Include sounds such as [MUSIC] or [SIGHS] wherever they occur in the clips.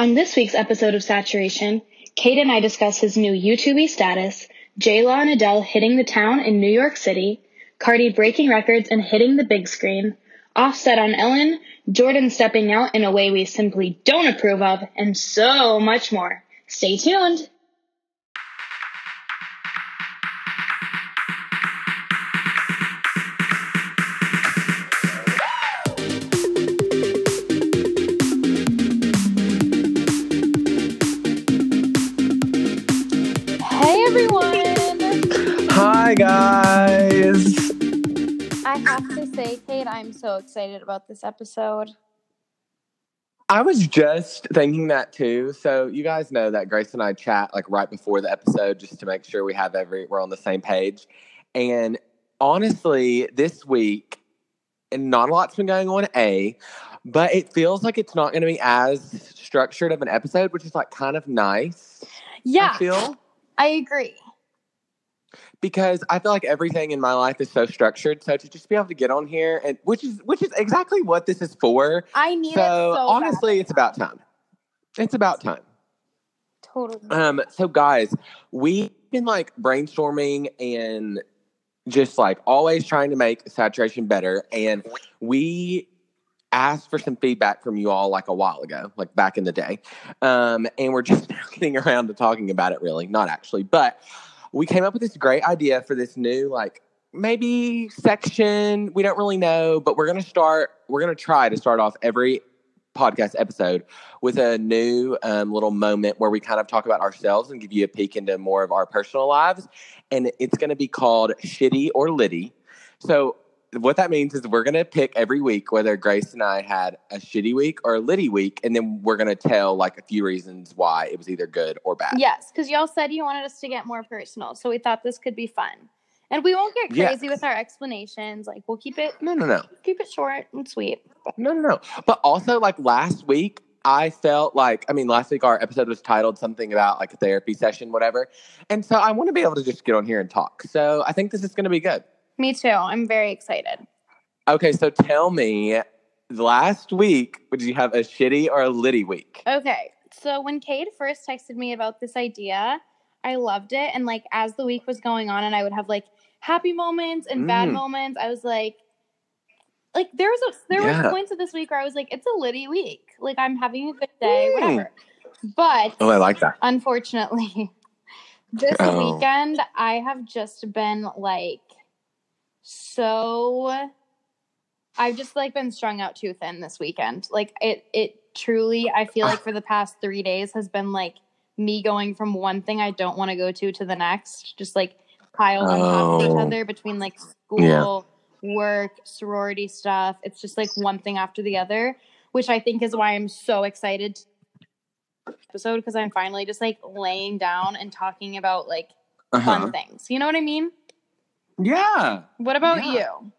On this week's episode of Saturation, Kate and I discuss his new YouTube status, J-Law and Adele hitting the town in New York City, Cardi breaking records and hitting the big screen, Offset on Ellen, Jordan stepping out in a way we simply don't approve of, and so much more. Stay tuned! I'm so excited about this episode. I was just thinking that too. So you guys know that Grace and I chat like right before the episode just to make sure we have every we're on the same page. And honestly, this week, and not a lot's been going on, A, but it feels like it's not gonna be as structured of an episode, which is like kind of nice. Yeah, I feel. I agree. Because I feel like everything in my life is so structured. So to just be able to get on here and which is which is exactly what this is for. I need So, it so honestly, bad. it's about time. It's about time. totally. Um, so guys, we've been like brainstorming and just like always trying to make saturation better. And we asked for some feedback from you all like a while ago, like back in the day. Um, and we're just [LAUGHS] now getting around to talking about it really, not actually, but we came up with this great idea for this new like maybe section. We don't really know, but we're gonna start, we're gonna try to start off every podcast episode with a new um, little moment where we kind of talk about ourselves and give you a peek into more of our personal lives. And it's going to be called Shitty or Liddy. So, what that means is we're going to pick every week whether Grace and I had a shitty week or a Liddy week. And then we're going to tell like a few reasons why it was either good or bad. Yes, because y'all said you wanted us to get more personal, so we thought this could be fun. And we won't get crazy with our explanations. Like we'll keep it No, no, no. keep it short and sweet. No, no, no. But also, like last week, I felt like, I mean, last week our episode was titled something about like a therapy session, whatever. And so I want to be able to just get on here and talk. So I think this is going to be good. Me too. I'm very excited. Okay, so tell me, last week, would you have a shitty or a litty week? Okay. So when Kate first texted me about this idea, I loved it. And like as the week was going on and I would have like happy moments and bad Mm. moments, I was like like there was a, there Yeah. were points of this week where I was like, it's a litty week. Like I'm having a good day, Mm. whatever. But Oh, I like that. unfortunately, [LAUGHS] this Oh. weekend I have just been like so I've just like been strung out too thin this weekend. Like it it truly I feel like for the past 3 days has been like me going from one thing I don't want to go to to the next, just like piled on top of each Oh. other between like school, Yeah. work, sorority stuff. It's just like one thing after the other, which I think is why I'm so excited episode because I'm finally just like laying down and talking about like Uh-huh. fun things. You know what I mean? Yeah. What about Yeah. you?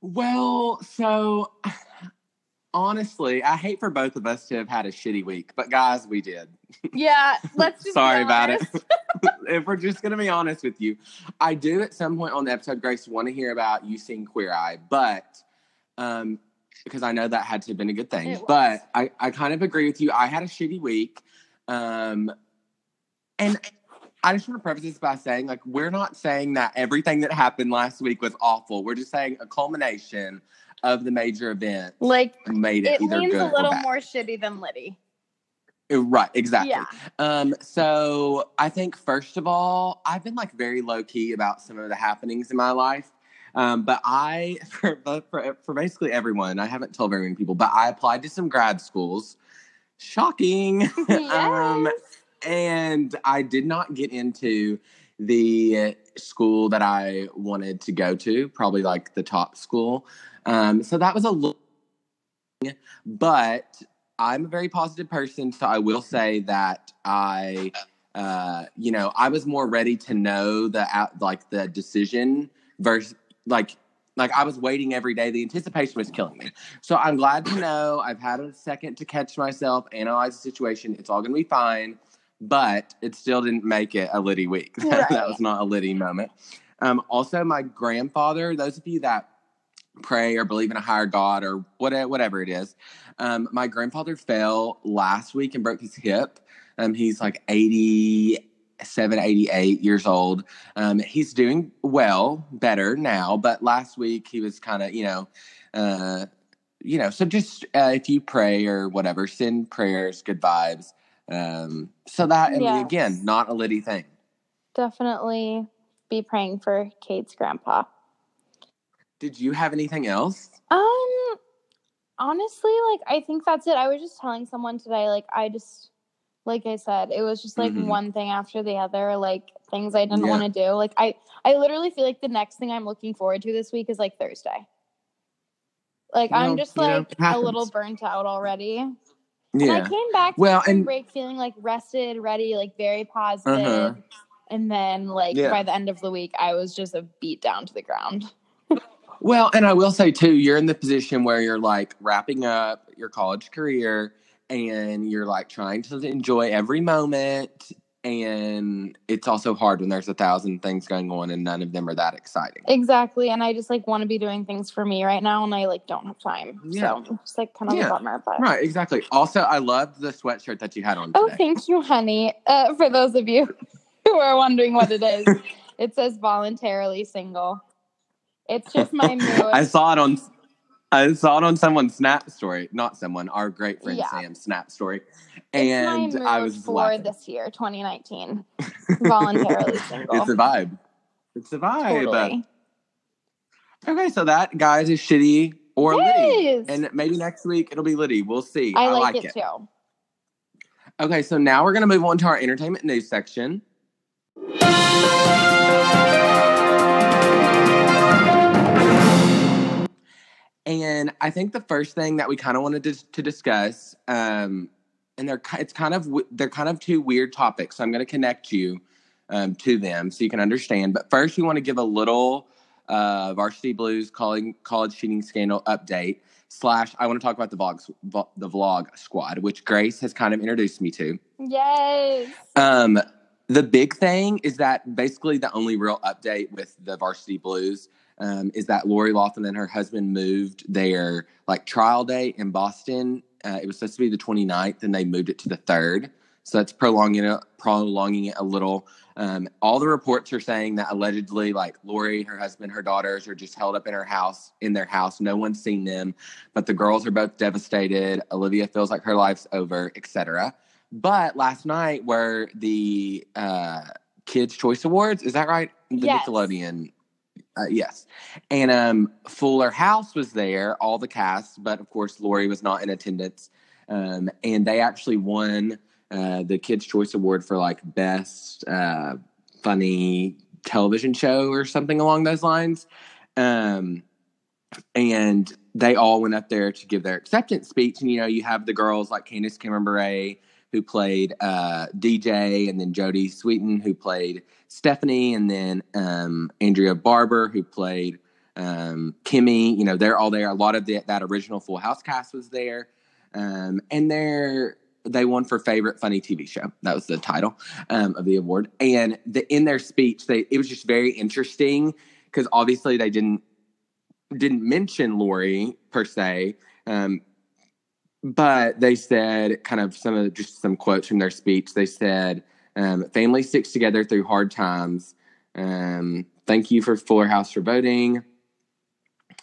Well, so [SIGHS] honestly, I hate for both of us to have had a shitty week, but guys, we did. Yeah, [LAUGHS] let's just be Sorry about it. [LAUGHS] if we're just going to be honest with you, I do at some point on the episode, Grace, want to hear about you seeing Queer Eye, but um, because I know that had to have been a good thing. But I, I kind of agree with you. I had a shitty week. Um, and I just want to preface this by saying, like, we're not saying that everything that happened last week was awful. We're just saying a culmination of the major event, Like made it, it either good a little or bad. more shitty than Liddy. Uh, Right, exactly. Yeah. Um, so I think first of all, I've been like very low key about some of the happenings in my life. Um, but I, [LAUGHS] for, for for basically everyone, I haven't told very many people, but I applied to some grad schools. Shocking. [LAUGHS] um, Yes. And I did not get into the school that I wanted to go to, probably like the top school. Um, so that was a little, but I'm a very positive person. So I will say that I, uh, you know, I was more ready to know the like the decision versus like, like I was waiting every day. The anticipation was killing me. So I'm glad to know I've had a second to catch myself, analyze the situation. It's all going to be fine but it still didn't make it a Liddy week. [LAUGHS] Right. that was not a Liddy moment. Um, also, my grandfather, those of you that pray or believe in a higher God or whatever, whatever it is. Um, my grandfather fell last week and broke his hip. Um, he's like 87, 88 years old. Um, he's doing well, better now, but last week he was kind of, you know, uh, you know, so just uh, if you pray or whatever, send prayers, good vibes. Um, so that, Yes. again, not a Liddy thing. Definitely be praying for Kate's grandpa. Did you have anything else? Um, honestly, like I think that's it. I was just telling someone today, like I just, like I said, it was just like Mhm. one thing after the other, like things I didn't Yeah. want to do. Like I, I literally feel like the next thing I'm looking forward to this week is like Thursday. Like Well, I'm just you know, like a little burnt out already. And I came back Well, well, and- break feeling like rested, ready, like very positive. Uh-huh. And then like Yeah. by the end of the week, I was just a beat down to the ground. Well, and I will say too, you're in the position where you're like wrapping up your college career and you're like trying to enjoy every moment. And it's also hard when there's a thousand things going on and none of them are that exciting. Exactly. And I just like want to be doing things for me right now and I like don't have time. Yeah. So just like kind of Yeah. a bummer. But Right, exactly. Also, I loved the sweatshirt that you had on oh thank you, honey. Uh, for those of you [LAUGHS] who are wondering what it is, [LAUGHS] it says voluntarily single. It's just my mood. I saw it on I saw it on someone's Snap story, not someone, our great friend Yeah. Sam's Snap story, and I was for laughing. this year, 2019. [LAUGHS] Voluntarily single. It's a vibe. It's a vibe. Totally. Okay, so that guys is shitty or Liddy, and maybe next week it'll be Liddy. We'll see. I like, it, too. Okay, so now we're gonna move on to our entertainment news section. And I think the first thing that we kind of wanted to, to discuss, um, and they're it's kind of they're kind of two weird topics. So I'm going to connect you um, to them so you can understand. But first, we want to give a little uh, Varsity Blues calling college cheating scandal update. Slash, I want to talk about the vlog the vlog squad, which Grace has kind of introduced me to. Yes. Um, the big thing is that basically the only real update with the Varsity Blues um, is that Lori Loughlin and her husband moved their like trial day in Boston. Uh, it was supposed to be the 29th, and they moved it to the third. So that's prolonging it, prolonging it a little. Um, all the reports are saying that allegedly, like Lori, her husband, her daughters are just held up in her house, in their house. No one's seen them, but the girls are both devastated. Olivia feels like her life's over, etc. But last night, were the uh, Kids Choice Awards, is that right? The Yes. Nickelodeon. Uh, yes. And um, Fuller House was there, all the cast, but of course, Lori was not in attendance. Um, and they actually won uh, the Kids Choice Award for like best uh, funny television show or something along those lines. Um, and they all went up there to give their acceptance speech. And you know, you have the girls like Candace Cameron Bure, who played uh, DJ, and then Jodie Sweetin, who played Stephanie, and then um, Andrea Barber, who played um, Kimmy. You know, they're all there. A lot of the, that original Full House cast was there, um, and they're they won for favorite funny TV show. That was the title um, of the award. And the, in their speech, they it was just very interesting because obviously they didn't didn't mention Lori per se, um, but they said kind of some of just some quotes from their speech. They said, um, "Family sticks together through hard times." Um, thank you for Fuller House for voting.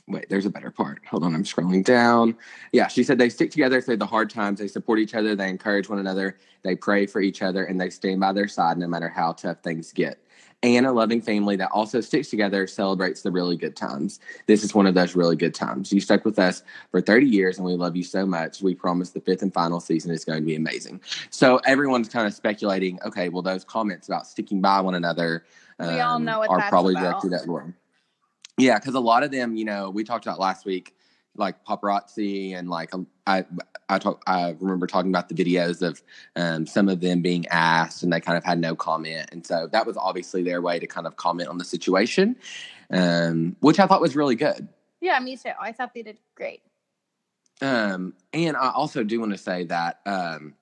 Wait, there's a better part. Hold on, I'm scrolling down. Yeah, she said they stick together through the hard times. They support each other. They encourage one another. They pray for each other, and they stand by their side no matter how tough things get. And a loving family that also sticks together celebrates the really good times. This is one of those really good times. You stuck with us for 30 years, and we love you so much. We promise the fifth and final season is going to be amazing. So everyone's kind of speculating. Okay, well, those comments about sticking by one another We all um, know what are probably about. directed at Lauren. Yeah, because a lot of them, you know, we talked about last week, like paparazzi, and like um, I, I talk, I remember talking about the videos of um, some of them being asked, and they kind of had no comment, and so that was obviously their way to kind of comment on the situation, um, which I thought was really good. Yeah, me too. I thought they did great. Um, and I also do want to say that um,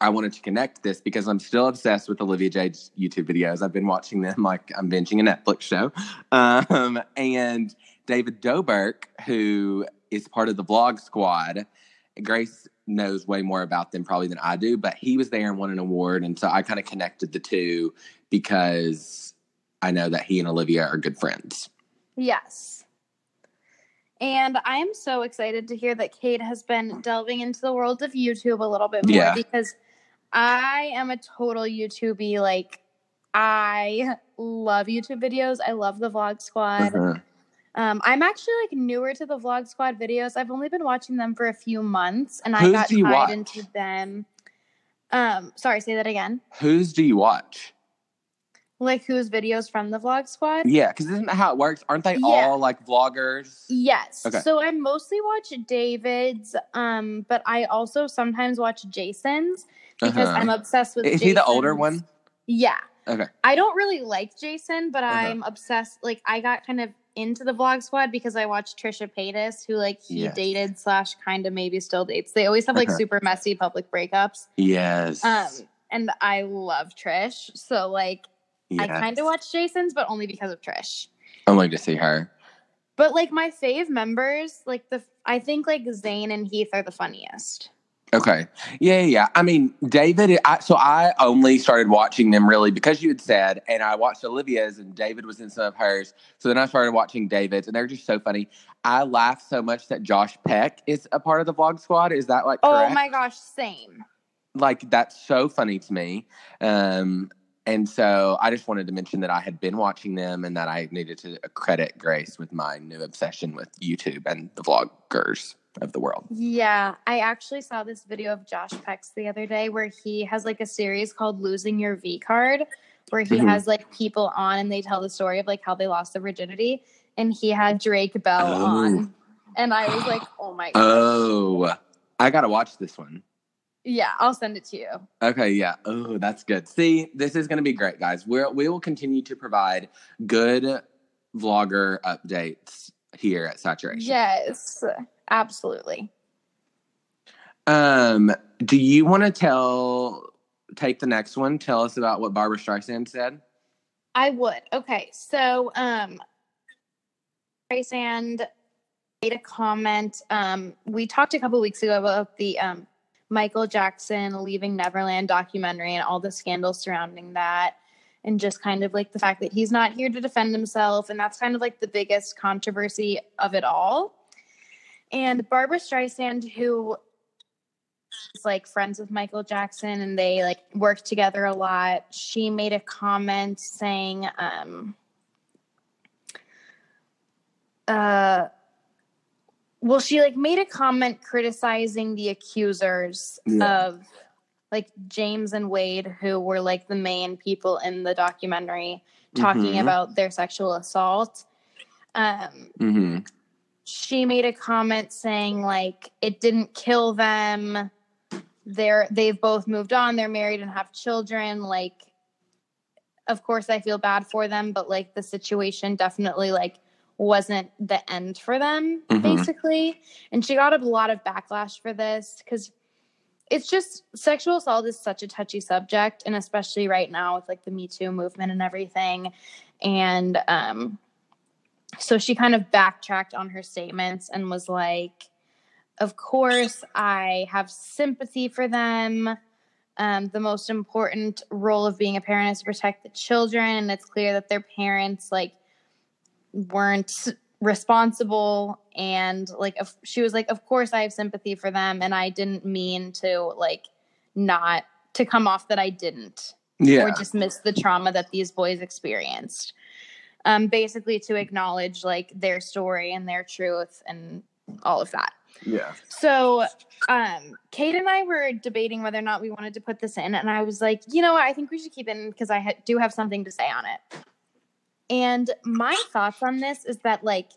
I wanted to connect this because I'm still obsessed with Olivia Jade's YouTube videos. I've been watching them like I'm binging a Netflix show. [LAUGHS] Um, and David Dobrik, who is part of the vlog squad. Grace knows way more about them probably than I do, but he was there and won an award. And so I kind of connected the two because I know that he and Olivia are good friends. Yes. And I'm so excited to hear that Kate has been delving into the world of YouTube a little bit more Yeah. because I am a total YouTubey. Like, I love YouTube videos. I love the Vlog Squad. Uh-huh. Um, I'm actually like newer to the Vlog Squad videos. I've only been watching them for a few months, and I got tied watch? into them. Um, sorry, say that again. Whose do you watch? Like whose videos from the Vlog Squad? Yeah, because isn't that how it works? Aren't they Yeah. all like vloggers? Yes. Okay. So I mostly watch David's, um, but I also sometimes watch Jason's because Uh-huh. I'm obsessed with. Is he the older one? Yeah. Okay. I don't really like Jason, but Uh-huh. I'm obsessed. Like I got kind of into the Vlog Squad because I watched Trisha Paytas, who like he Yes. dated slash kind of maybe still dates. They always have like [LAUGHS] super messy public breakups. Yes. Um, and I love Trish, so like I kind of watch Jason's, but only because of Trish. I'm going to see her. But like my fave members, like the I think like Zane and Heath are the funniest. Okay. Yeah, yeah, yeah. I mean, David, I, so I only started watching them really because you had said, and I watched Olivia's and David was in some of hers. So then I started watching David's and they're just so funny. I laugh so much that Josh Peck is a part of the vlog squad. Is that like Oh my gosh, same. Like, that's so funny to me. Um, and so I just wanted to mention that I had been watching them and that I needed to credit Grace with my new obsession with YouTube and the vloggers of the world. Yeah, I actually saw this video of Josh Peck's the other day where he has like a series called Losing Your V Card, where he Mhm. has like people on and they tell the story of like how they lost their virginity. And he had Drake Bell Oh. on. And I was like, oh my gosh. Oh, I got to watch this one. Yeah, I'll send it to you. Okay, yeah. Oh, that's good. See, this is going to be great, guys. We're, we will continue to provide good vlogger updates here at Saturation. Yes, absolutely. Um, do you want to tell, take the next one, tell us about what Barbara Streisand said? I would. Okay, so um Streisand made a comment. Um, we talked a couple weeks ago about the um, Michael Jackson Leaving Neverland documentary and all the scandals surrounding that, and just kind of like the fact that he's not here to defend himself, and that's kind of like the biggest controversy of it all. And Barbara Streisand, who is like friends with Michael Jackson and they like work together a lot. She made a comment saying, um, uh, well, she like made a comment criticizing the accusers Yeah. of like James and Wade, who were like the main people in the documentary talking Mhm. about their sexual assault. Um, Mm-hmm. She made a comment saying like it didn't kill them. They're they've both moved on they're married and have children like of course i feel bad for them but like the situation definitely like wasn't the end for them Mhm. basically. And she got a lot of backlash for this because it's just sexual assault is such a touchy subject and especially right now with like the me too movement and everything. And um so she kind of backtracked on her statements and was like of course i have sympathy for them um, the most important role of being a parent is to protect the children and it's clear that their parents like weren't responsible and like of, she was like of course i have sympathy for them and i didn't mean to like not to come off that i didn't Yeah. or dismiss the trauma that these boys experienced. Um, basically, to acknowledge like their story and their truth and all of that. yeah. So, um, Kate and I were debating whether or not we wanted to put this in, and I was like, you know what, I think we should keep it in because I ha- do have something to say on it. And my thoughts on this is that, like,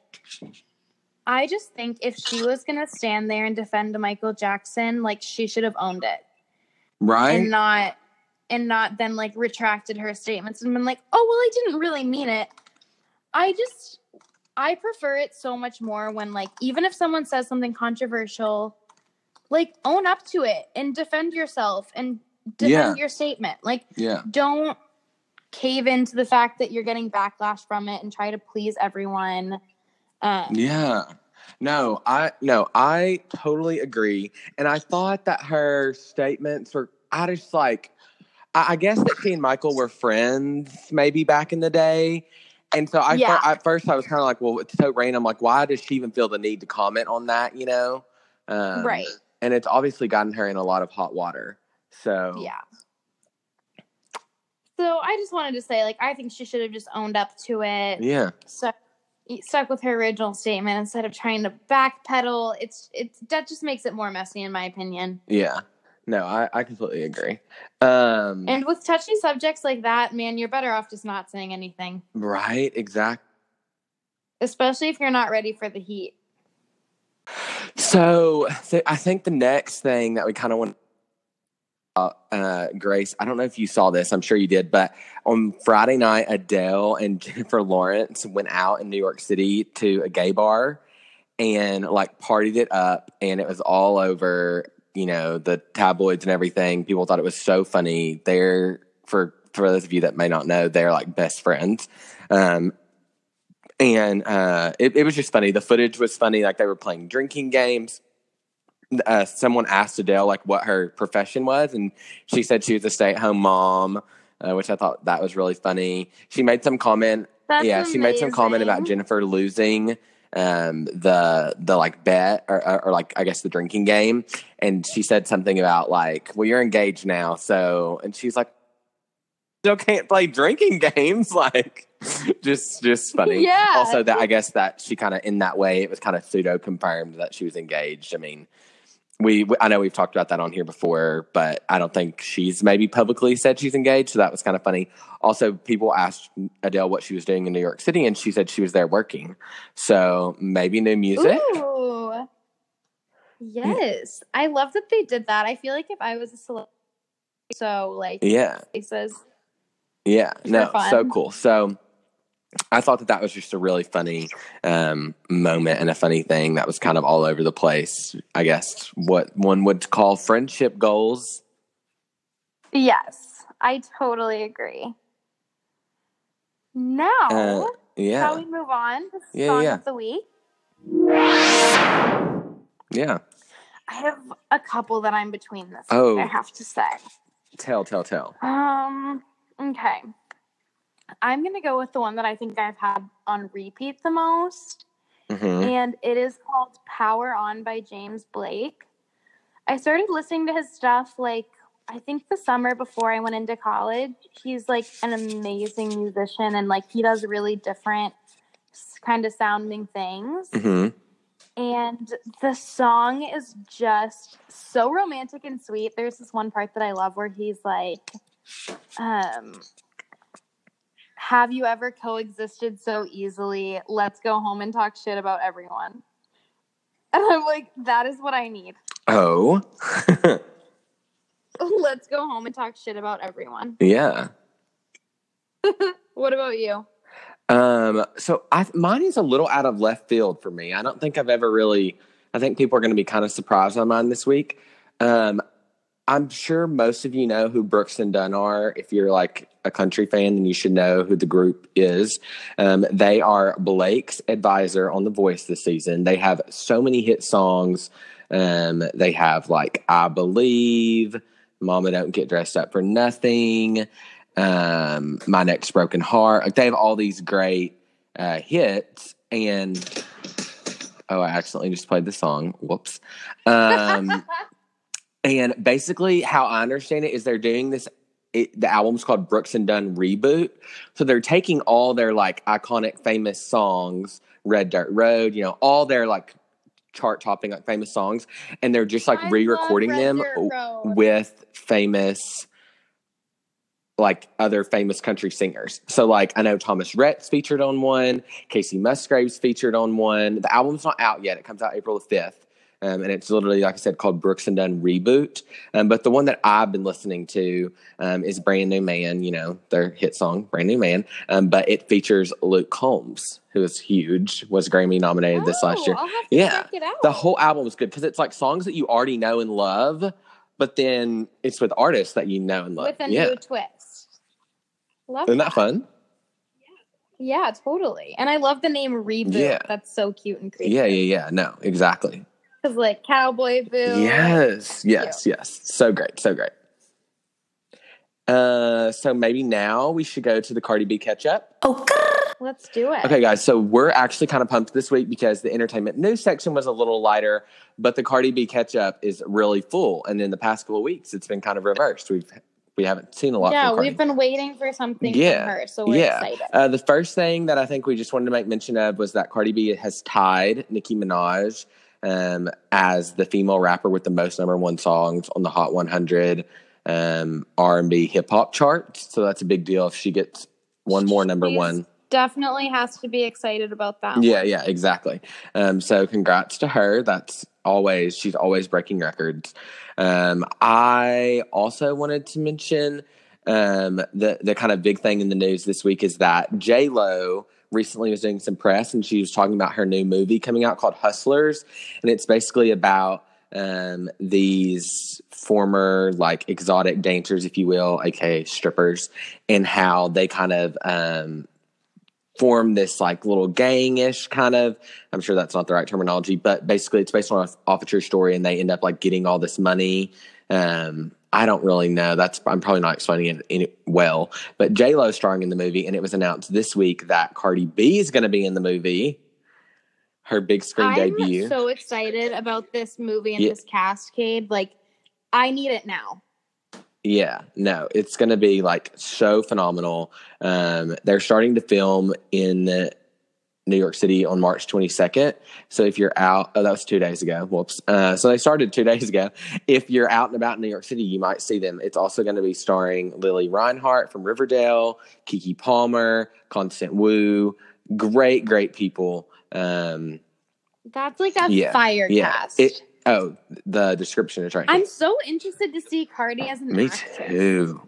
I just think if she was gonna stand there and defend Michael Jackson, like, she should have owned it Right? and not and not then like retracted her statements and been like, oh well, I didn't really mean it. I just I prefer it so much more when like even if someone says something controversial, like own up to it and defend yourself and defend Yeah. your statement. Like yeah. don't cave into the fact that you're getting backlash from it and try to please everyone. Um, Yeah. No, I no, I totally agree. And I thought that her statements were I just like I, I guess that she and Michael were friends maybe back in the day. And so I Yeah. at first I was kind of like, well, it's so random. Like, why does she even feel the need to comment on that? You know, um, Right. And it's obviously gotten her in a lot of hot water. So Yeah. So I just wanted to say, like, I think she should have just owned up to it. yeah, So stuck with her original statement instead of trying to backpedal. It's it's that just makes it more messy, in my opinion. yeah. No, I, I completely agree. Um, And with touchy subjects like that, man, you're better off just not saying anything, right, exactly. especially if you're not ready for the heat. So th- I think the next thing that we kind of want, uh, uh, Grace, I don't know if you saw this. I'm sure you did, but on Friday night, Adele and [LAUGHS] Jennifer Lawrence went out in New York City to a gay bar and like partied it up, and it was all over. You know the tabloids and everything. People thought it was so funny. They're for for those of you that may not know, they're like best friends. Um, and uh, it, it was just funny. The footage was funny. Like they were playing drinking games. Uh, someone asked Adele like what her profession was, and she said she was a stay-at-home mom, uh, which I thought that was really funny. She made some comment. That's yeah, she made some comment about. Jennifer losing um the the like bet or, or, or like I guess the drinking game, and she said something about like, well, you're engaged now, so, and she's like, still can't play drinking [LAUGHS] games, like just just funny. [LAUGHS] Yeah. also that i guess that she kind of in that way it was kind of pseudo confirmed that she was engaged. I mean we, i know we've talked about that on here before but i don't think she's maybe publicly said she's engaged so that was kind of funny also people asked adele what she was doing in new york city and she said she was there working so maybe new music Ooh. Hmm. Yes. I love that they did that. I feel like if I was a celebrity, so like yeah faces. Yeah, no, so cool. So I thought that that was just a really funny um, moment and a funny thing that was kind of all over the place. I guess what one would call friendship goals. Yes, I totally agree. Now, Uh, yeah, shall we move on Yeah, song yeah. of the week? yeah. I have a couple that I'm between this. Oh. week, I have to say. Tell, tell, tell. Um. Okay. I'm gonna go with the one that I think I've had on repeat the most. hmm and it is called Power On by James Blake. I started listening to his stuff like I think the summer before I went into college. He's like an amazing musician and like he does really different kind of sounding things. hmm And the song is just so romantic and sweet. There's this one part that I love where he's like, um, have you ever coexisted so easily? Let's go home and talk shit about everyone. [LAUGHS] And I'm like, that is what I need. Oh, [LAUGHS] Let's go home and talk shit about everyone. [LAUGHS] yeah. What about you? Um, so I mine is a little out of left field for me. I don't think I've ever really. I think people are going to be kind of surprised on mine this week. Um, I'm sure most of you know who Brooks and Dunn are. If you're like a country fan, then you should know who the group is. Um, they are Blake's advisor on The Voice this season. They have so many hit songs. Um, they have like I Believe, Mama Don't Get Dressed Up for Nothing, um, My Next Broken Heart. Like they have all these great uh, hits. And oh, I accidentally just played the song. Whoops. Um, [LAUGHS] and basically, how I understand it is they're doing this. It, the album's called Brooks and Dunn Reboot. So they're taking all their like iconic, famous songs, Red Dirt Road, you know, all their like chart topping, like famous songs, and they're just like re-recording them Road. with famous like other famous country singers. So like I know Thomas Rhett's featured on one, Kacey Musgraves featured on one. The album's not out yet. It comes out April the 5th. Um, and it's literally, like I said, called Brooks and Dunn Reboot. Um, but the one that I've been listening to um, is Brand New Man, you know, their hit song, Brand New Man. Um, but it features Luke Combs, who is huge, was Grammy nominated this last Oh, year. To Yeah. check it out. The whole album is good because it's like songs that you already know and love, but then it's with artists that you know and love. with a yeah. new twist. Love Isn't that fun? Yeah, totally. And I love the name Reboot. Yeah. That's so cute and creepy. Yeah, yeah, yeah. No, exactly. Because like Cowboy Boo. Yes, yes, yes. So great, so great. Uh, so maybe now we should go to the Cardi B catch up. Oh, let's do it. Okay, guys. So we're actually kind of pumped this week because the entertainment news section was a little lighter, but the Cardi B catch up is really full. And in the past couple of weeks, it's been kind of reversed. We've we haven't seen a lot. Yeah, from Cardi. we've been waiting for something Yeah, from her, so we're yeah. excited. Uh, the first thing that I think we just wanted to make mention of was that Cardi B has tied Nicki Minaj um, as the female rapper with the most number one songs on the Hot 100 um, R&B hip hop charts. So that's a big deal if she gets one more number She's one. Definitely has to be excited about that. Yeah, one. yeah, exactly. Um, so congrats to her. That's always she's always breaking records. Um, I also wanted to mention um, the the kind of big thing in the news this week is that J Lo recently was doing some press and she was talking about her new movie coming out called Hustlers, and it's basically about um, these former like exotic dancers, if you will, aka strippers, and how they kind of um, form this like little gang-ish kind of i'm sure that's not the right terminology but basically it's based on a, off a true story and they end up like getting all this money um i don't really know that's i'm probably not explaining it in, well but j-lo starring in the movie and it was announced this week that cardi b is going to be in the movie her big screen debut. I'm debut so excited about this movie and Yeah. this cascade. Like, I need it now. Yeah, no, it's going to be like so phenomenal. Um, they're starting to film in New York City on March 22nd. So if you're out, oh, that was two days ago. Whoops. Uh, so they started two [LAUGHS] days ago. If you're out and about in New York City, you might see them. It's also going to be starring Lili Reinhart from Riverdale, Keke Palmer, Constance Wu. Great, great people. Um, That's like a Yeah, fire yeah. cast. It, oh, the description is right. here. I'm so interested to see Cardi as an Me actress. too.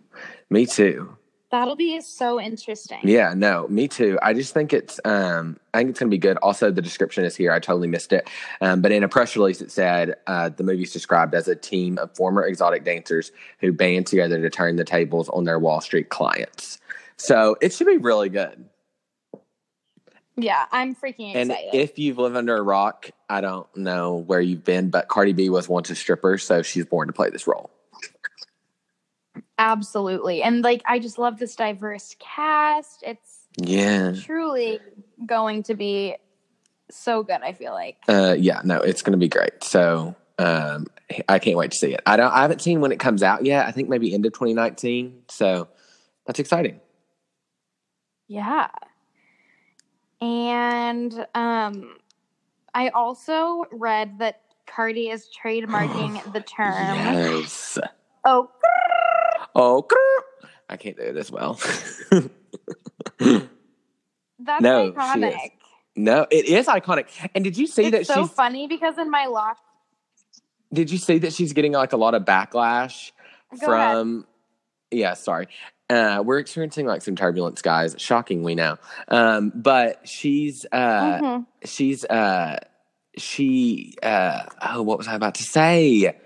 Me too. That'll be so interesting. Yeah, no, me too. I just think it's um I think it's gonna be good. Also, the description is here. I totally missed it. Um, but in a press release it said uh, the movie's described as a team of former exotic dancers who band together to turn the tables on their Wall Street clients. So it should be really good. Yeah, I'm freaking And if you've lived under a rock, I don't know where you've been, but Cardi B was once a stripper, so she's born to play this role. Absolutely. And like I just love this diverse cast. It's Yeah. truly going to be so good, I feel like. Uh, yeah, no, it's going to be great. So um, I can't wait to see it. I don't. I haven't seen when it comes out yet. I think maybe end of 2019. So that's exciting. Yeah. And um I also read that Cardi is [GASPS] trademarking the term Yes. oh Oh. I can't do it as well. [LAUGHS] that's No, iconic. no, it is iconic. And did you see It's that so she's? funny because in my lock Did you see that she's getting like a lot of backlash Go ahead. from? Yeah, sorry. Uh, we're experiencing like some turbulence, guys. Shocking, we know. Um, but she's uh, Mhm. she's uh she uh oh what was i about to say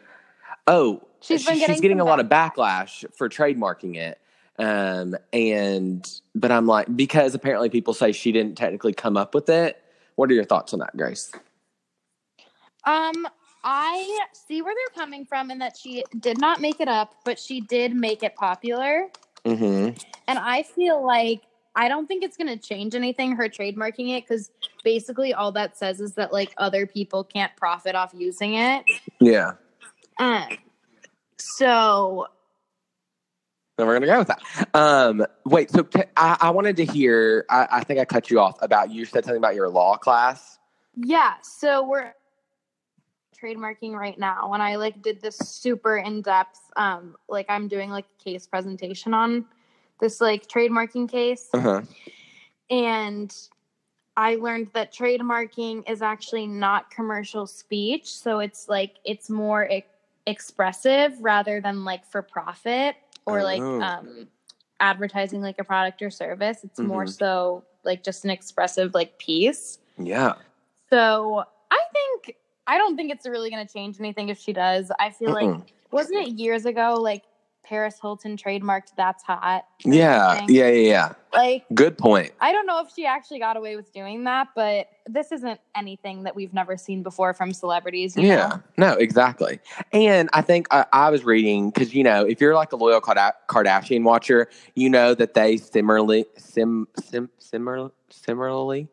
oh She's been she- getting she's getting a lot of backlash for trademarking it um and but i'm like because apparently people say she didn't technically come up with it. What are your thoughts on that grace? Um, I see where they're coming from in that she did not make it up, but she did make it popular. mm-hmm. And I feel like I don't think it's going to change anything, her trademarking it, because basically all that says is that like other people can't profit off using it. yeah. Um, so then we're gonna go with that um wait so t- I, I wanted to hear I, I think i cut you off about you said something about your law class yeah, so we're trademarking right now, and I like did this super in depth. Um, like I'm doing like a case presentation on this like trademarking case. uh-huh and I learned that trademarking is actually not commercial speech, so it's like it's more e- expressive rather than like for profit or like Oh. um advertising like a product or service. It's more Mhm. so like just an expressive like piece. yeah So I think I don't think it's really going to change anything if she does. I feel like Mm-mm. wasn't it years ago like Paris Hilton trademarked "That's Hot." Yeah, yeah, yeah, yeah. Like Good point. I don't know if she actually got away with doing that, but this isn't anything that we've never seen before from celebrities. Yeah, know? no, exactly. And I think I, I was reading because you know if you're like a loyal Kardashian watcher, you know that they similarly sim sim similar similarly.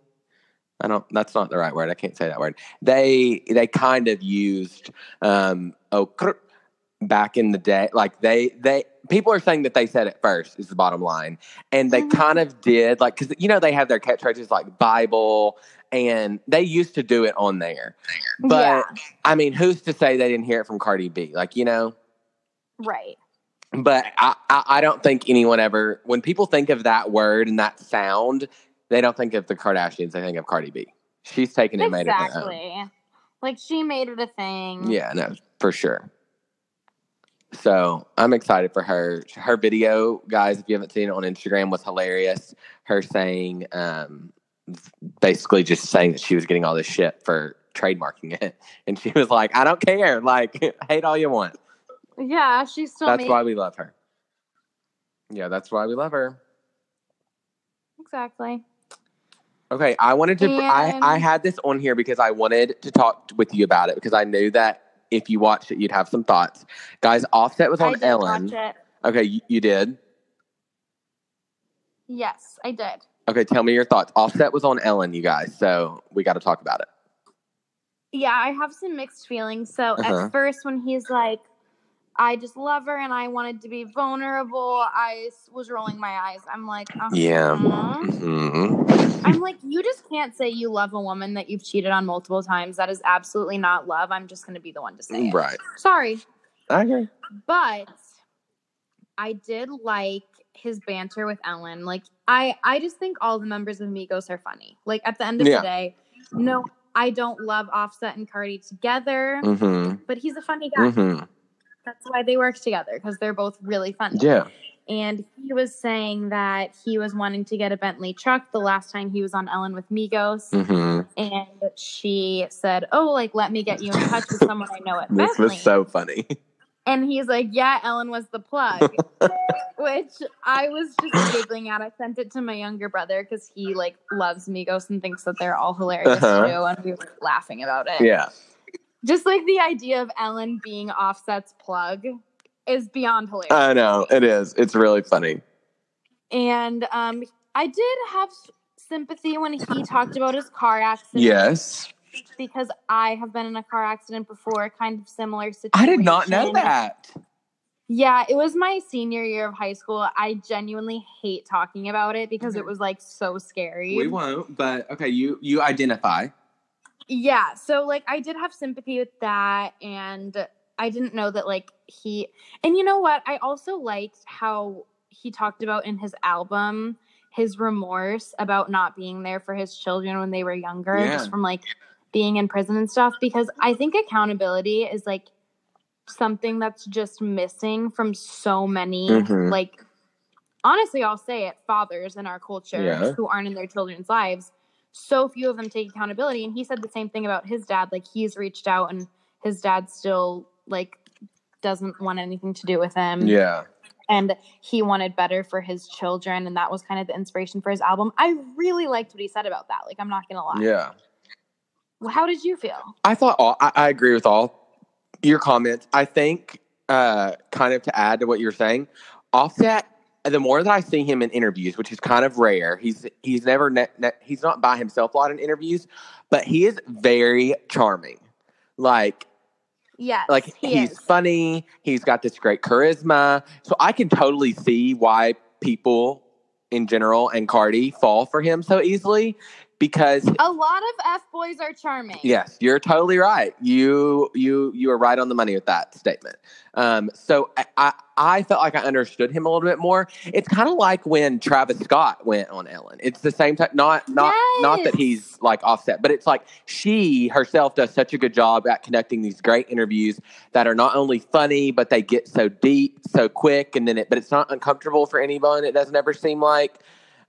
I don't. That's not the right word. I can't say that word. They they kind of used um oh back in the day. Like they they people are saying that they said it first is the bottom line, and they Mhm. kind of did like because you know they have their catchphrases like Bible, and they used to do it on there, but. yeah, I mean, who's to say they didn't hear it from Cardi B? Like, you know, right. but I, I, I don't think anyone ever, when people think of that word and that sound, they don't think of the Kardashians. They think of Cardi B. She's taken it, and made it. Exactly. Like she made it a thing. Yeah, no, for sure. So I'm excited for her. Her video, guys, if you haven't seen it on Instagram, was hilarious. Her saying, um, basically just saying that she was getting all this shit for trademarking it. [LAUGHS] And she was like, I don't care. Like, [LAUGHS] hate all you want. Yeah, she's still That's why we love her. Yeah, that's why we love her. exactly. Okay, I wanted to. I, I had this on here because I wanted to talk with you about it because I knew that if you watched it, you'd have some thoughts. Guys, Offset was on Ellen. watch it. Okay, you, you did. Yes, I did. Okay, tell me your thoughts. Offset was on Ellen, you guys. So we got to talk about it. Yeah, I have some mixed feelings. So Uh-huh. at first, when he's like, I just love her and I wanted to be vulnerable, I was rolling my eyes. I'm like, Yeah. uh-huh. I'm like, you just can't say you love a woman that you've cheated on multiple times. That is absolutely not love. I'm just going to be the one to say it. Right. Sorry. I agree. But I did like his banter with Ellen. Like, I, I just think all the members of Migos are funny. Like, at the end of Yeah. the day, no, I don't love Offset and Cardi together, hmm but he's a funny guy. hmm That's why they work together because they're both really funny. Yeah. And he was saying that he was wanting to get a Bentley truck the last time he was on Ellen with Migos. hmm And she said, Oh, like, let me get you in touch with someone I know at [LAUGHS] This Bentley. was so funny. and he's like, Yeah, Ellen was the plug. [LAUGHS] Which I was just giggling at. I sent it to my younger brother because he like loves Migos and thinks that they're all hilarious Uh-huh. too. And we were laughing about it. Yeah. Just like the idea of Ellen being Offset's plug is beyond hilarious. I know. It is. It's really funny. And um, I did have sympathy when he talked about his car accident. Yes. Because I have been in a car accident before, kind of similar situation. I did not know that. Yeah, it was my senior year of high school. I genuinely hate talking about it because it was like so scary. We won't, but okay, you you identify. Yeah, so like I did have sympathy with that and I didn't know that like he and you know what? I also liked how he talked about in his album his remorse about not being there for his children when they were younger Yeah. just from like being in prison and stuff because I think accountability is like something that's just missing from so many Mhm. like honestly I'll say it fathers in our culture Yeah. who aren't in their children's lives so few of them take accountability and he said the same thing about his dad like he's reached out and his dad still like doesn't want anything to do with him Yeah. and he wanted better for his children and that was kind of the inspiration for his album i really liked what he said about that like i'm not gonna lie Yeah. Well, how did you feel I thought all, I, I agree with all your comments. I think, uh, kind of to add to what you're saying, Offset. The more that I see him in interviews, which is kind of rare, he's he's never ne- ne- he's not by himself a lot in interviews, but he is very charming. Like yes like he he's is. funny he's got this great charisma so i can totally see why people in general and cardi fall for him so easily because a lot of f boys are charming. Yes you're totally right. You you you are right on the money with that statement. Um so i i, I felt like i understood him a little bit more. It's kind of like when travis scott went on ellen. It's the same type not not not that he's like offset but it's like she herself does such a good job at connecting these great interviews that are not only funny but they get so deep so quick and then it but it's not uncomfortable for anyone. It doesn't ever seem like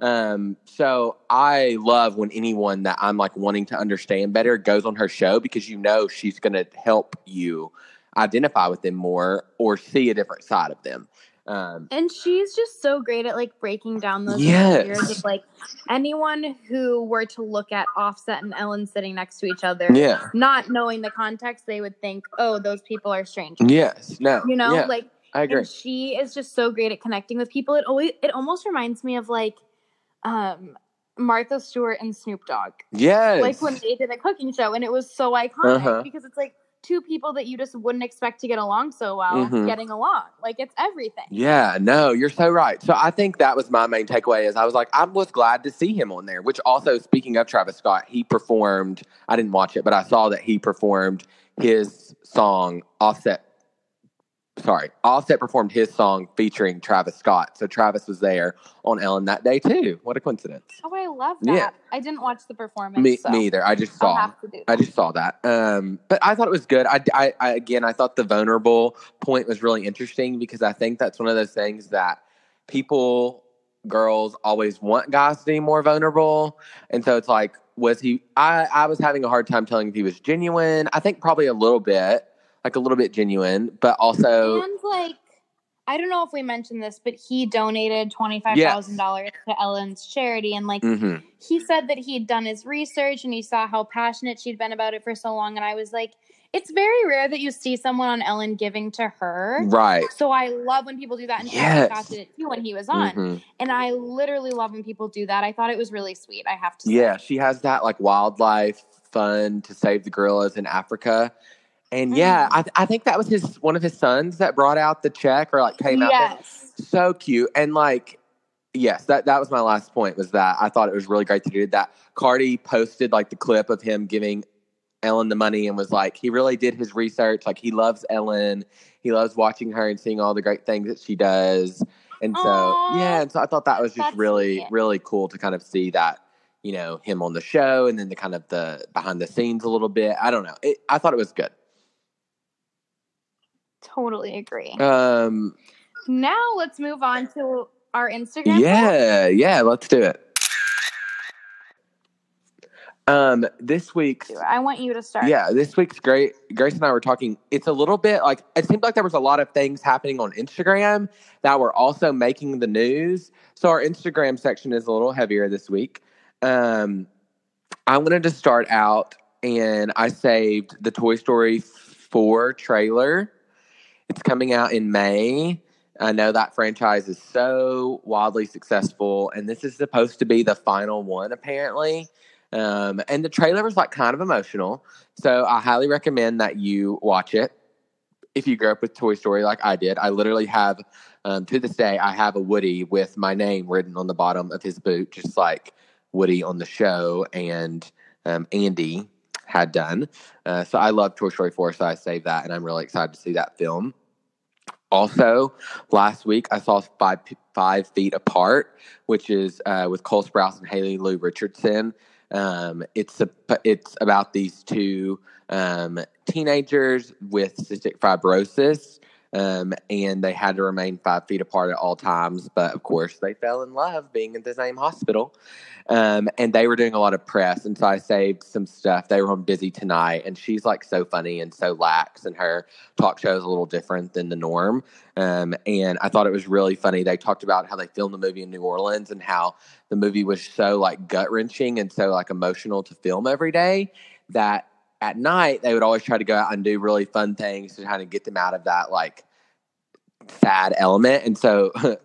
um so i love when anyone that i'm like wanting to understand better goes on her show because you know she's going to help you identify with them more or see a different side of them Um, And she's just so great at like breaking down those Yes. barriers of like anyone who were to look at Offset and Ellen sitting next to each other, yeah. not knowing the context, they would think, oh, those people are strangers. Yes. No. You know, Yeah, like I agree. she is just so great at connecting with people. It always it almost reminds me of like um Martha Stewart and Snoop Dogg. Yes. Like when they did a cooking show and it was so iconic Uh-huh. because it's like two people that you just wouldn't expect to get along so well Mhm. getting along. Like it's everything. Yeah, no, you're so right. So I think that was my main takeaway is I was like, I was glad to see him on there, which also speaking of Travis Scott, he performed, I didn't watch it, but I saw that he performed his song Offset. Sorry, Offset performed his song featuring Travis Scott. So Travis was there on Ellen that day too. What a coincidence. Oh, I love that. Yeah. I didn't watch the performance. Me, so me either. I just saw. have to do I just saw that. Um, but I thought it was good. I, I, I, again, I thought the vulnerable point was really interesting because I think that's one of those things that people, girls, always want guys to be more vulnerable. And so it's like, was he? I, I was having a hard time telling if he was genuine. I think probably a little bit, like a little bit genuine, but also, and like I don't know if we mentioned this, but he donated twenty five thousand dollars to Ellen's charity, and like Mhm. he said that he'd done his research and he saw how passionate she'd been about it for so long, and I was like, it's very rare that you see someone on Ellen giving to her. right. So I love when people do that, and Yes. Did it too when he was on, Mhm. and I literally love when people do that. I thought it was really sweet. I have to say. Yeah, she has that like wildlife fund to save the gorillas in Africa. And yeah, Mhm. I, I think that was his one of his sons that brought out the check or like came out. there. Yes. So cute. And like, yes, that, that was my last point was that I thought it was really great to do that. Cardi posted like the clip of him giving Ellen the money and was like, he really did his research. Like he loves Ellen. He loves watching her and seeing all the great things that she does. And so, Aw. yeah, and so I thought that was just That's really, really cool to kind of see that, you know, him on the show and then the kind of the behind the scenes a little bit. I don't know. It, I thought it was good. Totally agree. Um, now let's move on to our Instagram. yeah, yeah, let's do it. Um, this week's. I want you to start. yeah, this week's great. Grace and I were talking. It's a little bit like it seemed like there was a lot of things happening on Instagram that were also making the news. So our Instagram section is a little heavier this week. Um, I wanted to start out, and I saved the Toy Story four trailer. It's coming out in May. I know that franchise is so wildly successful, and this is supposed to be the final one, apparently. Um, and the trailer was like kind of emotional. So I highly recommend that you watch it. If you grew up with Toy Story like I did, I literally have, um, to this day, I have a Woody with my name written on the bottom of his boot, just like Woody on the show and um, Andy had done. Uh, so I love Toy Story 4, so I saved that, and I'm really excited to see that film. Also, last week I saw Five, Five Feet Apart, which is uh, with Cole Sprouse and Haley Lu Richardson. Um, it's a, it's about these two um, teenagers with cystic fibrosis, um, and they had to remain five feet apart at all times. But of course, they fell in love being in the same hospital, um, and they were doing a lot of press. And so I saved some stuff. They were on Busy Tonight, and she's like so funny and so lax, and her talk show is a little different than the norm. Um, and I thought it was really funny. They talked about how they filmed the movie in New Orleans and how the movie was so like gut wrenching and so like emotional to film every day that at night they would always try to go out and do really fun things to kind of get them out of that like sad element. And so [LAUGHS]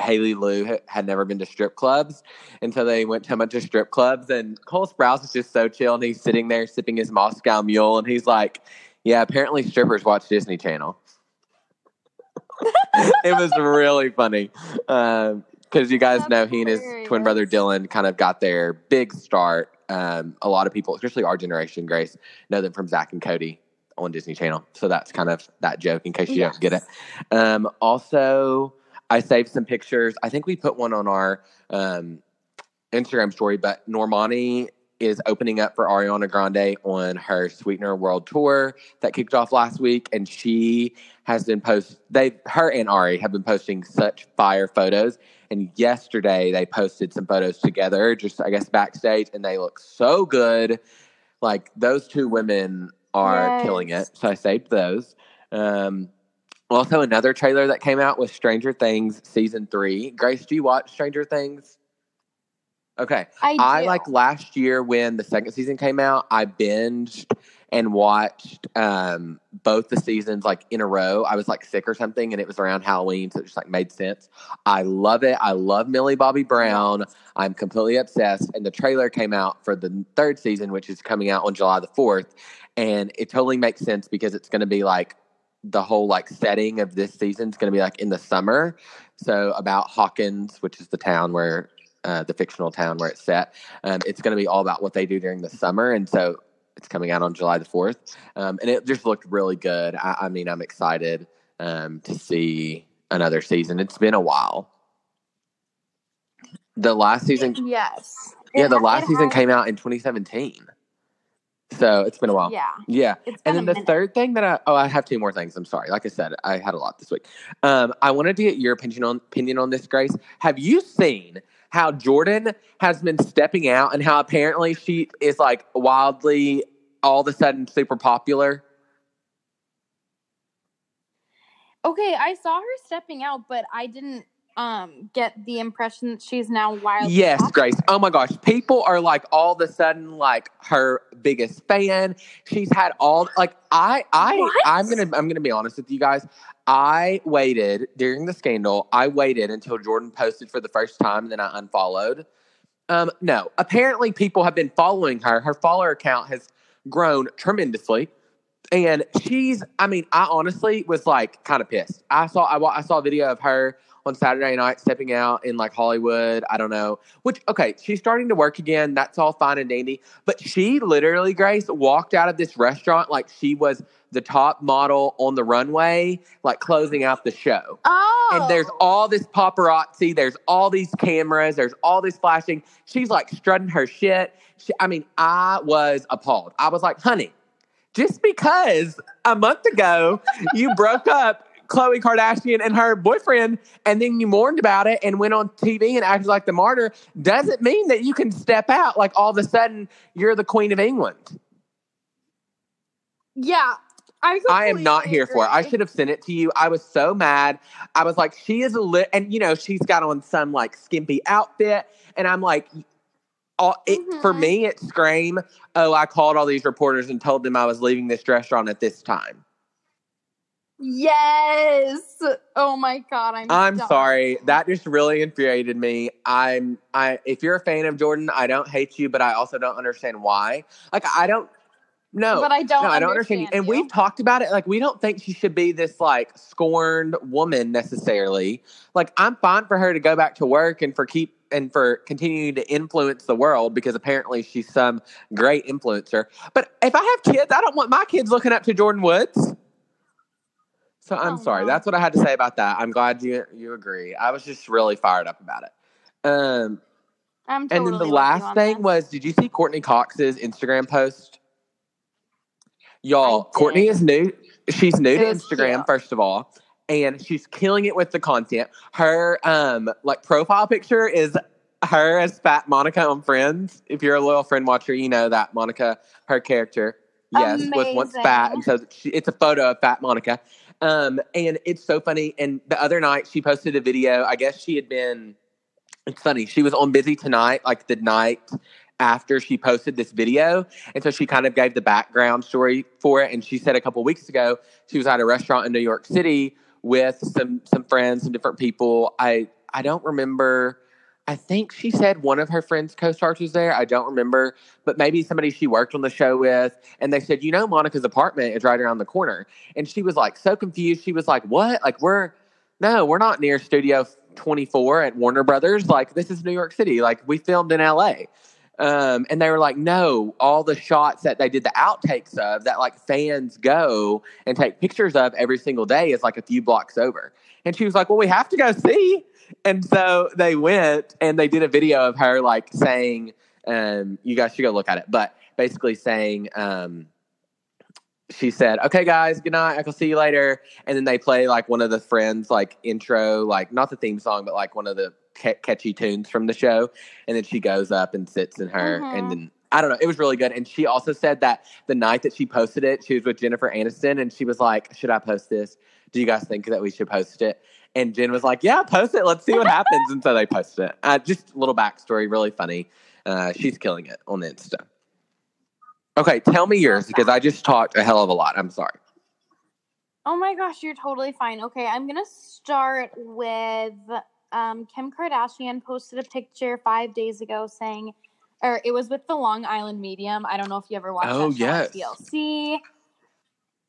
Haley Lu ha- had never been to strip clubs. And so they went to a bunch of strip clubs and Cole Sprouse is just so chill and he's sitting there sipping his Moscow mule and he's like, Yeah, apparently strippers watch Disney Channel. [LAUGHS] it was really funny. Um, because you guys That's know he and his twin brother. Dylan kind of got their big start. Um, a lot of people, especially our generation, Grace, know them from Zack and Cody on Disney Channel. So that's kind of that joke in case you don't get it. Um, also, I saved some pictures. I think we put one on our um, Instagram story, but Normani is opening up for Ariana Grande on her Sweetener World Tour that kicked off last week, and she has been post. They, her and Ari have been posting such fire photos. And yesterday they posted some photos together, just I guess backstage, and they look so good. Like those two women are Yes. killing it. So I saved those. Um, Also, another trailer that came out was Stranger Things season three. Grace, do you watch Stranger Things? Okay. I, I like last year when the second season came out, I binged and watched um, both the seasons like in a row. I was like sick or something, and it was around Halloween, so it just like made sense. I love it. I love Millie Bobby Brown. I'm completely obsessed. And the trailer came out for the third season, which is coming out on July the fourth, and it totally makes sense because it's going to be like the whole like setting of this season is going to be like in the summer. So about Hawkins, which is the town where uh, the fictional town where it's set. Um, it's going to be all about what they do during the summer, and so it's coming out on July the fourth. Um, and it just looked really good. I, I mean, I'm excited um, to see another season. It's been a while. The last season, yes. yeah, It the last season came out in 2017. So it's been a while. Yeah. Yeah. And then the minute. third thing that I oh I have two more things. I'm sorry. Like I said, I had a lot this week. Um, I wanted to get your opinion on opinion on this, Grace. Have you seen how Jordyn has been stepping out and how apparently she is like wildly all of a sudden super popular? Okay, I saw her stepping out, but I didn't um get the impression that she's now wildly Yes, popular. Grace. Oh my gosh. People are like all of a sudden like her biggest fan. She's had all like I I What? I'm gonna I'm gonna be honest with you guys. I waited during the scandal, I waited until Jordyn posted for the first time and then I unfollowed. Um, no. Apparently people have been following her. Her follower account has grown tremendously. And she's, I mean, I honestly was like kind of pissed. I saw, I, I saw a video of her on Saturday night stepping out in like Hollywood. I don't know. Which, okay, she's starting to work again. That's all fine and dandy. But she literally, Grace, walked out of this restaurant like she was the top model on the runway, like closing out the show. Oh. And there's oh. all this paparazzi, there's all these cameras, there's all this flashing. She's like strutting her shit. She, I mean, I was appalled. I was like, honey, just because a month ago you broke up Khloe Kardashian and her boyfriend, and then you mourned about it and went on TV and acted like the martyr, doesn't mean that you can step out like all of a sudden you're the Queen of England. Yeah. I, I am not here for it. I should have sent it to you. I was so mad. I was like, she is a lit, and you know, she's got on some like skimpy outfit, and I'm like, all, it, for Mhm. me, it's scream. Oh, I called all these reporters and told them I was leaving this restaurant at this time. Yes. Oh my god, I'm I'm done. sorry. That just really infuriated me. I'm I if you're a fan of Jordyn, I don't hate you, but I also don't understand why. Like I don't no. But I don't no, I don't understand. understand And you. we've talked about it. Like, we don't think she should be this like scorned woman necessarily. Like, I'm fine for her to go back to work and for keep and for continuing to influence the world because apparently she's some great influencer. But if I have kids, I don't want my kids looking up to Jordyn Woods. So I'm Oh, sorry. no. That's what I had to say about that. I'm glad you you agree. I was just really fired up about it. Um, I'm totally and then the last thing this. was, did you see Courteney Cox's Instagram post? Y'all, Courteney is new. She's new to Instagram, cute. first of all, and she's killing it with the content. Her um like profile picture is her as Fat Monica on Friends. If you're a loyal friend watcher, you know that Monica, her character, yes, was once fat, and so she, it's a photo of Fat Monica. Um, and it's so funny. And the other night, she posted a video. I guess she had been. It's funny. She was on Busy Tonight, like the night after she posted this video, and so she kind of gave the background story for it. And she said a couple weeks ago she was at a restaurant in New York City with some some friends, some different people. I I don't remember. I think she said one of her friends' co-stars was there. I don't remember, but maybe somebody she worked on the show with. And they said, you know, Monica's apartment is right around the corner. And she was like so confused. She was like, what? Like we're no, we're not near Studio 24 at Warner Brothers. Like this is New York City. Like we filmed in LA. Um, and they were like, no, all the shots that they did the outtakes of that like fans go and take pictures of every single day is like a few blocks over. And she was like, well, we have to go see. And so they went and they did a video of her like saying, um, you guys should go look at it, but basically saying, um, she said, "Okay, guys, good night. I'll see you later." And then they play like one of the friends' like intro, like not the theme song, but like one of the ca- catchy tunes from the show. And then she goes up and sits in her, Mhm. and then I don't know. It was really good. And she also said that the night that she posted it, she was with Jennifer Aniston, and she was like, "Should I post this? Do you guys think that we should post it? And Jen was like, Yeah, post it. Let's see what happens. and so they posted it. Uh, just a little backstory, really funny. Uh, she's killing it on Insta. Okay, tell me yours because I just talked a hell of a lot. I'm sorry. Oh my gosh, you're totally fine. Okay, I'm gonna start with um, Kim Kardashian posted a picture five days ago saying, or it was with the Long Island Medium. I don't know if you ever watched Oh, that show yes. on TLC.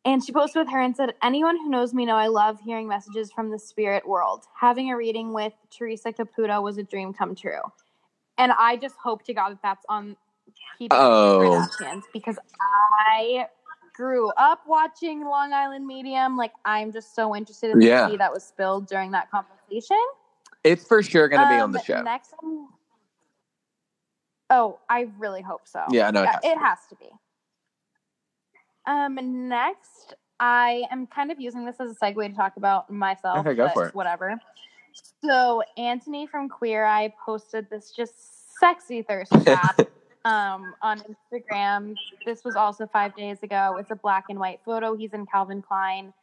And she posted with her and said, Anyone who knows me know I love hearing messages from the spirit world. Having a reading with Theresa Caputo was a dream come true. And I just hope to God that that's on people Oh. Because I grew up watching Long Island Medium. Like I'm just so interested in the Yeah. tea that was spilled during that conversation. It's for sure going to be on Um, the show. Next, oh, I really hope so. Yeah, I know it Yeah, has it be. has to be. Um, next, I am kind of using this as a segue to talk about myself. Okay, go for it. Whatever. So Antoni from Queer Eye posted this just sexy thirst [LAUGHS] trap um, on Instagram. This was also five days ago. It's a black and white photo. He's in Calvin Klein.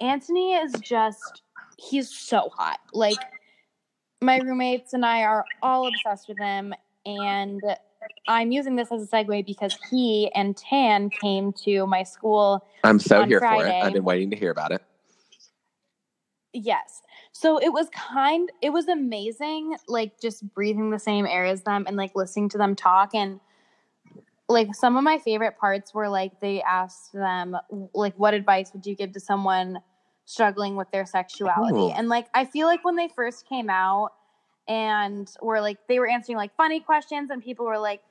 Antoni is just he's so hot. Like my roommates and I are all obsessed with him and I'm using this as a segue because he and Tan came to my school I'm so here for it. I've been waiting to hear about it. Yes. So it was kind it was amazing like just breathing the same air as them and like listening to them talk and like some of my favorite parts were like they asked them like what advice would you give to someone struggling with their sexuality Ooh. and like I feel like when they first came out and were like they were answering like funny questions and people were like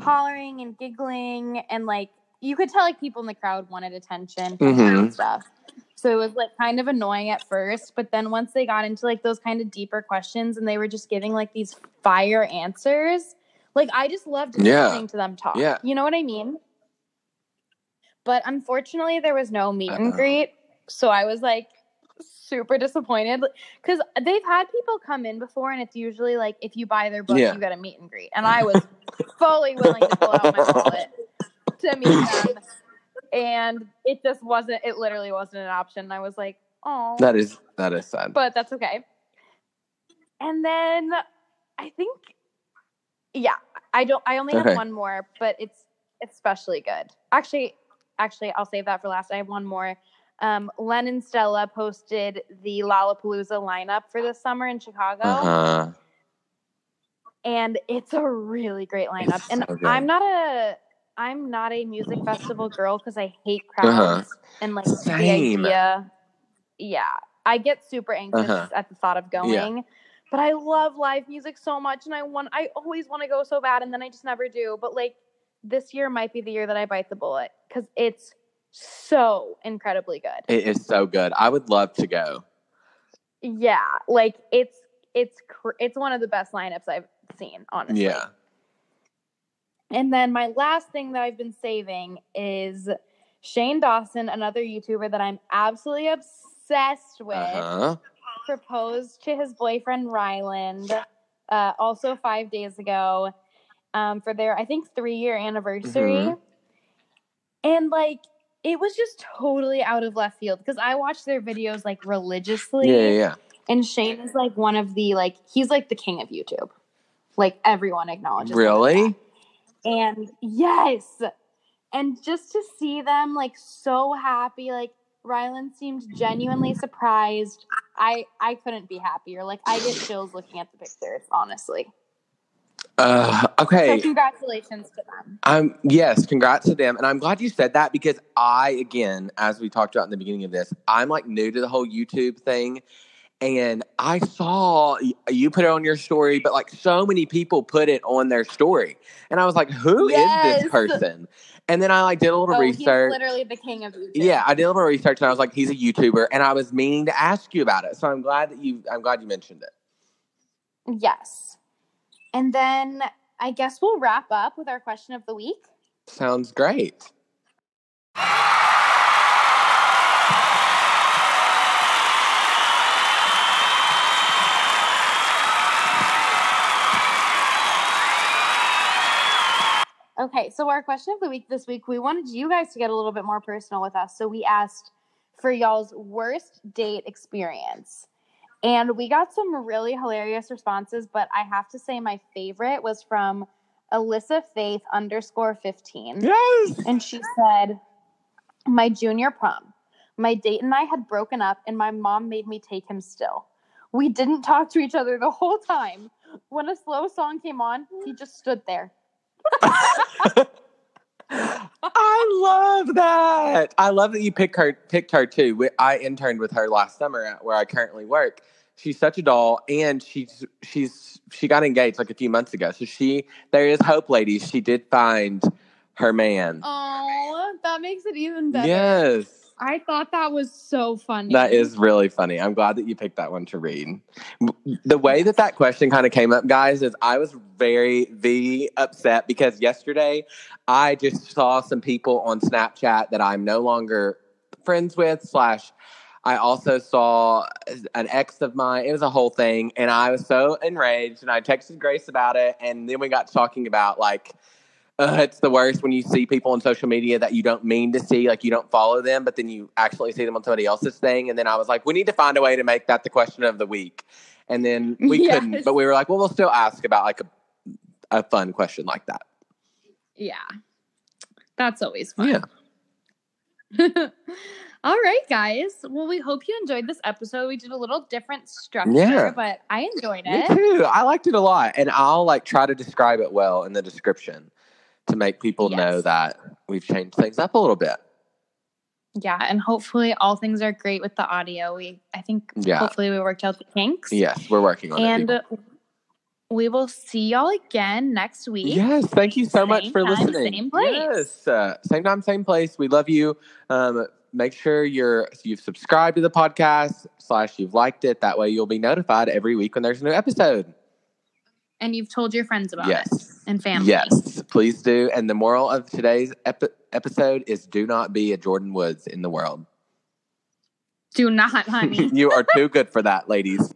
hollering and giggling and like you could tell like people in the crowd wanted attention them mm-hmm. and stuff so it was like kind of annoying at first, but then once they got into like those kind of deeper questions and they were just giving like these fire answers, like I just loved Yeah. listening to them talk. Yeah. You know what I mean? But unfortunately, there was no meet and Uh-oh. greet. So I was like super disappointed because they've had people come in before and it's usually like if you buy their book, Yeah. you get a meet and greet. And I was fully willing to pull out my wallet to meet [LAUGHS] them. And it just wasn't, it literally wasn't an option. And I was like, oh, That is that is sad. but that's okay. And then I think, yeah, I don't, I only Okay. have one more, but it's especially good. Actually, actually, I'll save that for last. I have one more. Um, Len and Stella posted the Lollapalooza lineup for this summer in Chicago Uh-huh. and it's a really great lineup. It's and so. I'm not a I'm not a music festival girl because I hate crowds Uh-huh. and like Same. the idea. Yeah, I get super anxious Uh-huh. at the thought of going. But I love live music so much, and I want I always want to go so bad, and then I just never do. But like this year might be the year that I bite the bullet because it's so incredibly good. It is so good. I would love to go. Yeah, like it's it's cr- it's one of the best lineups I've seen. Honestly, Yeah. And then my last thing that I've been saving is Shane Dawson, another YouTuber that I'm absolutely obsessed with, Uh-huh. proposed to his boyfriend Ryland uh, also five days ago um, for their, I think, three year anniversary. Mhm. And like, it was just totally out of left field because I watch their videos like religiously. Yeah, yeah, yeah. And Shane is like one of the, like, he's like the king of YouTube. Like, everyone acknowledges Really? And yes. And just to see them like so happy, like Ryland seemed genuinely surprised. I I couldn't be happier. Like I get chills looking at the pictures, honestly. Uh, So okay. congratulations to them. Um, yes, congrats to them. And I'm glad you said that because I, again, as we talked about in the beginning of this, I'm like new to the whole YouTube thing. And I saw you put it on your story, but like so many people put it on their story. And I was like, who is Yes. this person? And then I like did a little Oh, he's research. literally the king of YouTube. Yeah, I did a little research and I was like, he's a YouTuber. And I was meaning to ask you about it. So I'm glad that you I'm glad you mentioned it. Yes. And then I guess we'll wrap up with our question of the week. Sounds great. Okay, so our question of the week this week, we wanted you guys to get a little bit more personal with us. So we asked for y'all's worst date experience. And we got some really hilarious responses, but I have to say my favorite was from Alyssa Faith underscore 15. Yes. And she said, My junior prom. My date and I had broken up, and my mom made me take him still. We didn't talk to each other the whole time. When a slow song came on, he just stood there. [LAUGHS] [LAUGHS] I love that. I love that you picked her picked her too. I interned with her last summer at where I currently work. She's such a doll, and she's she's she got engaged like a few months ago. So she there is hope, ladies. She did find her man. Oh, that makes it even better. yes. I thought that was so funny. That is really funny. I'm glad that you picked that one to read. The way that that question kind of came up, guys, is I was very, very upset because yesterday I just saw some people on Snapchat that I'm no longer friends with, slash, I also saw an ex of mine. It was a whole thing. And I was so enraged and I texted Grace about it. And then we got talking about like, uh, it's the worst when you see people on social media that you don't mean to see, like you don't follow them, but then you actually see them on somebody else's thing. And then I was like, we need to find a way to make that the question of the week. And then [LAUGHS] we Yes. couldn't, but we were like, well, we'll still ask about like a, a fun question like that. Yeah. That's always fun. Yeah. [LAUGHS] All right, guys. Well, we hope you enjoyed this episode. We did a little different structure, Yeah. but I enjoyed Me it. too. I liked it a lot. And I'll like try to describe it well in the description to make people know that we've changed things up a little bit. Yeah, and hopefully all things are great with the audio. We I think Yeah. hopefully we worked out the kinks. Yes, we're working on it. And we will see y'all again next week. Yes, thank you so much for time, listening. same place. Yes, uh, same time, same place. We love you. Um, make sure you're you've subscribed to the podcast slash you've liked it. That way, you'll be notified every week when there's a new episode. And you've told your friends about it yes, and family. yes, please do. And the moral of today's epi- episode is: do not be a Jordyn Woods in the world. Do not, honey. [LAUGHS] you are too good for that, ladies.